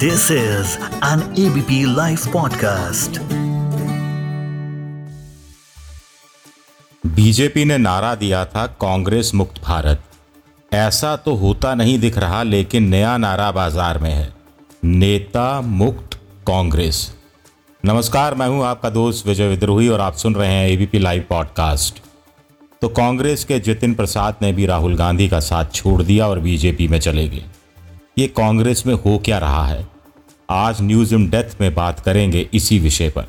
This is an ABP Life podcast. BJP ने नारा दिया था कांग्रेस मुक्त भारत। ऐसा तो होता नहीं दिख रहा, लेकिन नया नारा बाज़ार में है। नेता मुक्त कांग्रेस। नमस्कार, मैं हूँ आपका दोस्त विजय विद्रोही और आप सुन रहे हैं एबीपी लाइव पॉडकास्ट तो कांग्रेस के जितिन प्रसाद ने भी राहुल गांधी का साथ छोड़ दिया और बीजेपी में चले गए। ये कांग्रेस में हो क्या रहा है? आज न्यूज़ इन डेथ में बात करेंगे इसी विषय पर।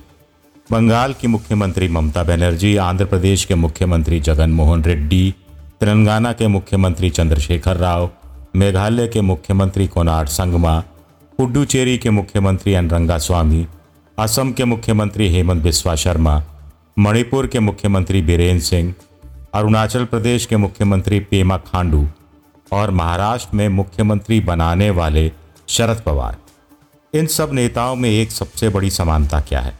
बंगाल की मुख्यमंत्री ममता बनर्जी, आंध्र प्रदेश के मुख्यमंत्री जगन मोहन रेड्डी, तेलंगाना के मुख्यमंत्री चंद्रशेखर राव, मेघालय के मुख्यमंत्री कोनाड संगमा, पुडुचेरी के मुख्यमंत्री एन रंगास्वामी, असम के मुख्यमंत्री हेमंत बिस्वा शर्मा, मणिपुर के मुख्यमंत्री बीरेन सिंह, अरुणाचल प्रदेश के मुख्यमंत्री पेमा खांडू और महाराष्ट्र में मुख्यमंत्री बनाने वाले शरद पवार। इन सब नेताओं में एक सबसे बड़ी समानता क्या है?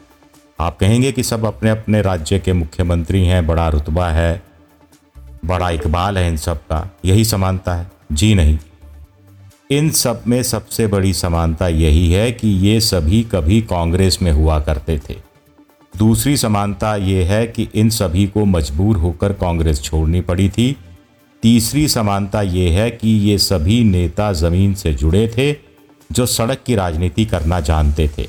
आप कहेंगे कि सब अपने अपने राज्य के मुख्यमंत्री हैं, बड़ा रुतबा है, बड़ा इकबाल है इन सब का, यही समानता है? जी नहीं। इन सब में सबसे बड़ी समानता यही है कि ये सभी कभी कांग्रेस में हुआ करते थे। दूसरी समानता ये है कि इन सभी को मजबूर होकर कांग्रेस छोड़नी पड़ी थी तीसरी समानता ये है कि ये सभी नेता ज़मीन से जुड़े थे, जो सड़क की राजनीति करना जानते थे।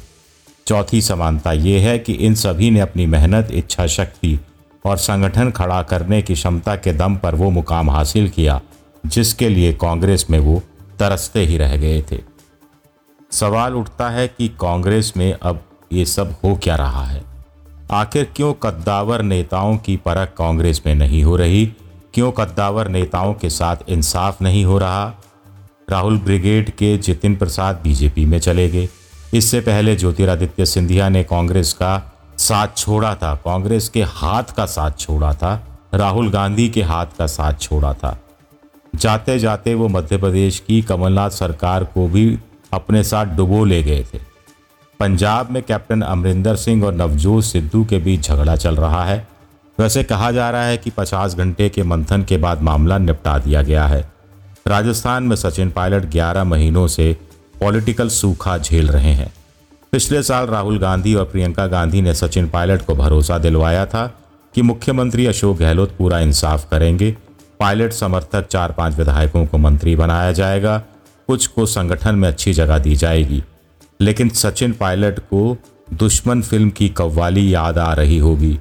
चौथी समानता ये है कि इन सभी ने अपनी मेहनत, इच्छा, शक्ति और संगठन खड़ा करने की क्षमता के दम पर वो मुकाम हासिल किया, जिसके लिए कांग्रेस में वो तरसते ही रह गए थे। सवाल उठता है कि कांग्रेस में अब ये सब हो क्या रहा है? आखिर क्यों कद्दावर नेताओं की परख कांग्रेस में नहीं हो रही? क्यों कद्दावर नेताओं के साथ इंसाफ नहीं हो रहा? राहुल ब्रिगेड के जितिन प्रसाद बीजेपी में चले गए। इससे पहले ज्योतिरादित्य सिंधिया ने कांग्रेस का साथ छोड़ा था। कांग्रेस के हाथ का साथ छोड़ा था। राहुल गांधी के हाथ का साथ छोड़ा था। जाते जाते वो मध्य प्रदेश की कमलनाथ सरकार को भी अपने साथ डुबो ले गए थे। पंजाब में कैप्टन अमरिंदर सिंह और नवजोत सिद्धू के बीच झगड़ा चल रहा है। वैसे कहा जा रहा है कि 50 घंटे के मंथन के बाद मामला निपटा दिया गया है। राजस्थान में सचिन पायलट 11 महीनों से पॉलिटिकल सूखा झेल रहे हैं। पिछले साल राहुल गांधी और प्रियंका गांधी ने सचिन पायलट को भरोसा दिलवाया था कि मुख्यमंत्री अशोक गहलोत पूरा इंसाफ करेंगे। पायलट समर्थक चार पाँच विधायकों को मंत्री बनाया जाएगा। कुछ को संगठन में अच्छी जगह दी जाएगी। लेकिन सचिन पायलट को दुश्मन फ़िल्म की कव्वाली याद आ रही होगी।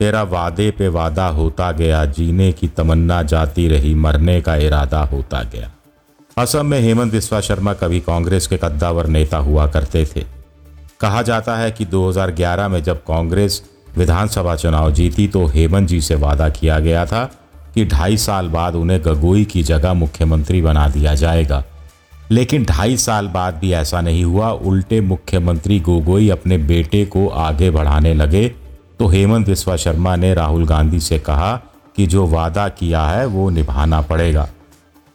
तेरा वादे पे वादा होता गया, जीने की तमन्ना जाती रही, मरने का इरादा होता गया। असम में हेमंत बिस्वा शर्मा कभी कांग्रेस के कद्दावर नेता हुआ करते थे। कहा जाता है कि 2011 में जब कांग्रेस विधानसभा चुनाव जीती तो हेमंत जी से वादा किया गया था कि ढाई साल बाद उन्हें गगोई की जगह मुख्यमंत्री बना दिया जाएगा। लेकिन ढाई साल बाद भी ऐसा नहीं हुआ। उल्टे मुख्यमंत्री गोगोई अपने बेटे को आगे बढ़ाने लगे। तो हेमंत बिस्वा शर्मा ने राहुल गांधी से कहा कि जो वादा किया है वो निभाना पड़ेगा।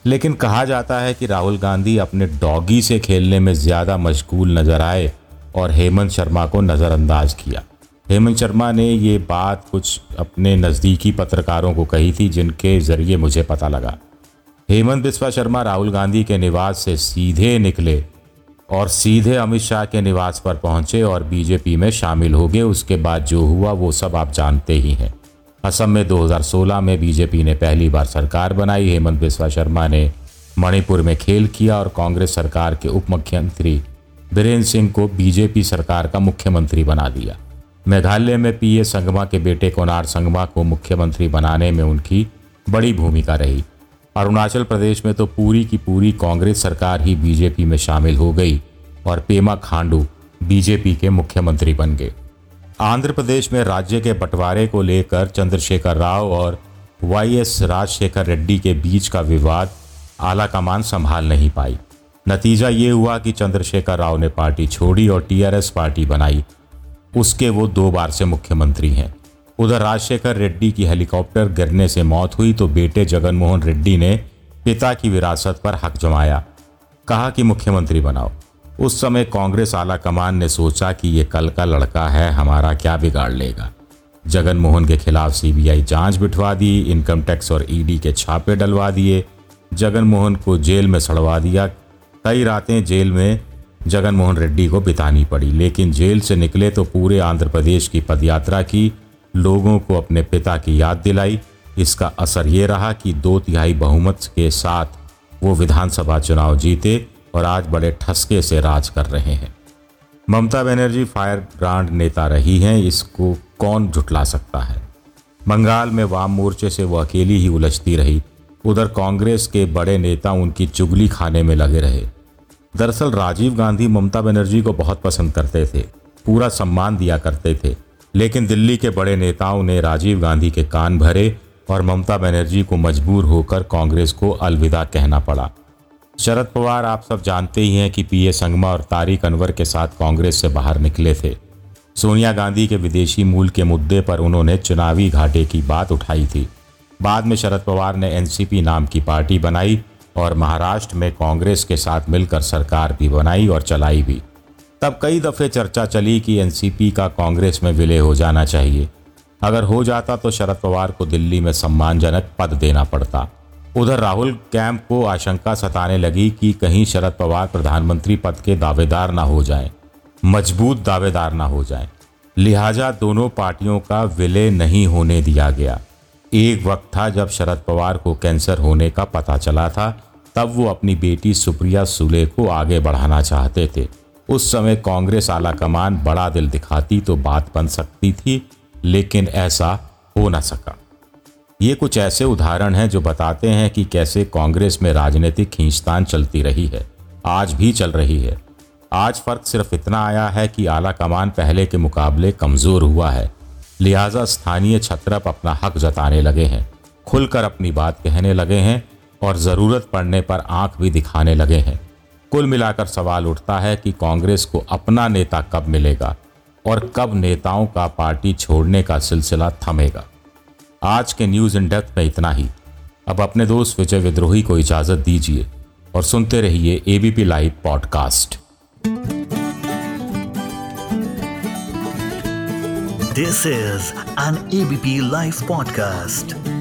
लेकिन कहा जाता है कि राहुल गांधी अपने डॉगी से खेलने में ज़्यादा मशगूल नज़र आए और हेमंत शर्मा को नज़रअंदाज किया। हेमंत शर्मा ने ये बात कुछ अपने नज़दीकी पत्रकारों को कही थी, जिनके ज़रिए मुझे पता लगा। हेमंत बिस्वा शर्मा राहुल गांधी के निवास से सीधे निकले और सीधे अमित शाह के निवास पर पहुँचे और बीजेपी में शामिल हो गए। उसके बाद जो हुआ, वो सब आप जानते ही हैं। असम में 2016 में बीजेपी ने पहली बार सरकार बनाई। हेमंत बिस्वा शर्मा ने मणिपुर में खेल किया और कांग्रेस सरकार के उप मुख्यमंत्री बीरेन्द्र सिंह को बीजेपी सरकार का मुख्यमंत्री बना दिया। मेघालय में पीए संगमा के बेटे कोनार संगमा को मुख्यमंत्री बनाने में उनकी बड़ी भूमिका रही। अरुणाचल प्रदेश में तो पूरी की पूरी कांग्रेस सरकार ही बीजेपी में शामिल हो गई और पेमा खांडू बीजेपी के मुख्यमंत्री बन गए। आंध्र प्रदेश में राज्य के बंटवारे को लेकर चंद्रशेखर राव और वाई एस राजशेखर रेड्डी के बीच का विवाद आला कमान संभाल नहीं पाई। नतीजा ये हुआ कि चंद्रशेखर राव ने पार्टी छोड़ी और टीआरएस पार्टी बनाई। उसके वो दो बार से मुख्यमंत्री हैं। उधर राजशेखर रेड्डी की हेलीकॉप्टर गिरने से मौत हुई तो बेटे जगनमोहन रेड्डी ने पिता की विरासत पर हक जमाया। कहा कि मुख्यमंत्री बनाओ। उस समय कांग्रेस आला कमान ने सोचा कि ये कल का लड़का है, हमारा क्या बिगाड़ लेगा। जगन मोहन के खिलाफ सीबीआई जाँच बिठवा दी, इनकम टैक्स और ईडी के छापे डलवा दिए। जगन मोहन को जेल में सड़वा दिया। कई रातें जेल में जगनमोहन रेड्डी को बितानी पड़ी, लेकिन जेल से निकले तो पूरे आंध्र प्रदेश की पदयात्रा की लोगों को अपने पिता की याद दिलाई। इसका असर ये रहा कि दो तिहाई बहुमत के साथ वो विधानसभा चुनाव जीते और आज बड़े ठसके से राज कर रहे हैं। ममता बनर्जी फायर ब्रांड नेता रही हैं, इसको कौन झुटला सकता है? बंगाल में वाम मोर्चे से वो अकेली ही उलझती रही। उधर कांग्रेस के बड़े नेता उनकी चुगली खाने में लगे रहे। दरअसल राजीव गांधी ममता बनर्जी को बहुत पसंद करते थे। पूरा सम्मान दिया करते थे। लेकिन दिल्ली के बड़े नेताओं ने राजीव गांधी के कान भरे और ममता बनर्जी को मजबूर होकर कांग्रेस को अलविदा कहना पड़ा। शरद पवार आप सब जानते ही हैं कि पीए संगमा और तारिक अनवर के साथ कांग्रेस से बाहर निकले थे। सोनिया गांधी के विदेशी मूल के मुद्दे पर उन्होंने चुनावी घाटे की बात उठाई थी। बाद में शरद पवार ने एनसीपी नाम की पार्टी बनाई और महाराष्ट्र में कांग्रेस के साथ मिलकर सरकार भी बनाई और चलाई भी। तब कई दफ़े चर्चा चली कि एनसीपी का कांग्रेस में विलय हो जाना चाहिए। अगर हो जाता तो शरद पवार को दिल्ली में सम्मानजनक पद देना पड़ता। उधर राहुल कैंप को आशंका सताने लगी कि कहीं शरद पवार प्रधानमंत्री पद के दावेदार ना हो जाएँ, मज़बूत दावेदार ना हो जाएँ। लिहाजा दोनों पार्टियों का विलय नहीं होने दिया गया। एक वक्त था जब शरद पवार को कैंसर होने का पता चला था तब वो अपनी बेटी सुप्रिया सुले को आगे बढ़ाना चाहते थे। उस समय कांग्रेस आला कमान बड़ा दिल दिखाती तो बात बन सकती थी, लेकिन ऐसा हो न सका। ये कुछ ऐसे उदाहरण हैं जो बताते हैं कि कैसे कांग्रेस में राजनीतिक खींचतान चलती रही है, आज भी चल रही है। आज फ़र्क सिर्फ़ इतना आया है कि आला कमान पहले के मुकाबले कमज़ोर हुआ है। लिहाजा स्थानीय छत्रप अपना हक जताने लगे हैं, खुलकर अपनी बात कहने लगे हैं और ज़रूरत पड़ने पर आँख भी दिखाने लगे हैं। कुल मिलाकर सवाल उठता है कि कांग्रेस को अपना नेता कब मिलेगा और कब नेताओं का पार्टी छोड़ने का सिलसिला थमेगा। आज के न्यूज़ इन डेप्थ में इतना ही। अब अपने दोस्त विजय विद्रोही को इजाज़त दीजिए और सुनते रहिए ABP live podcast This is an ABP Life podcast.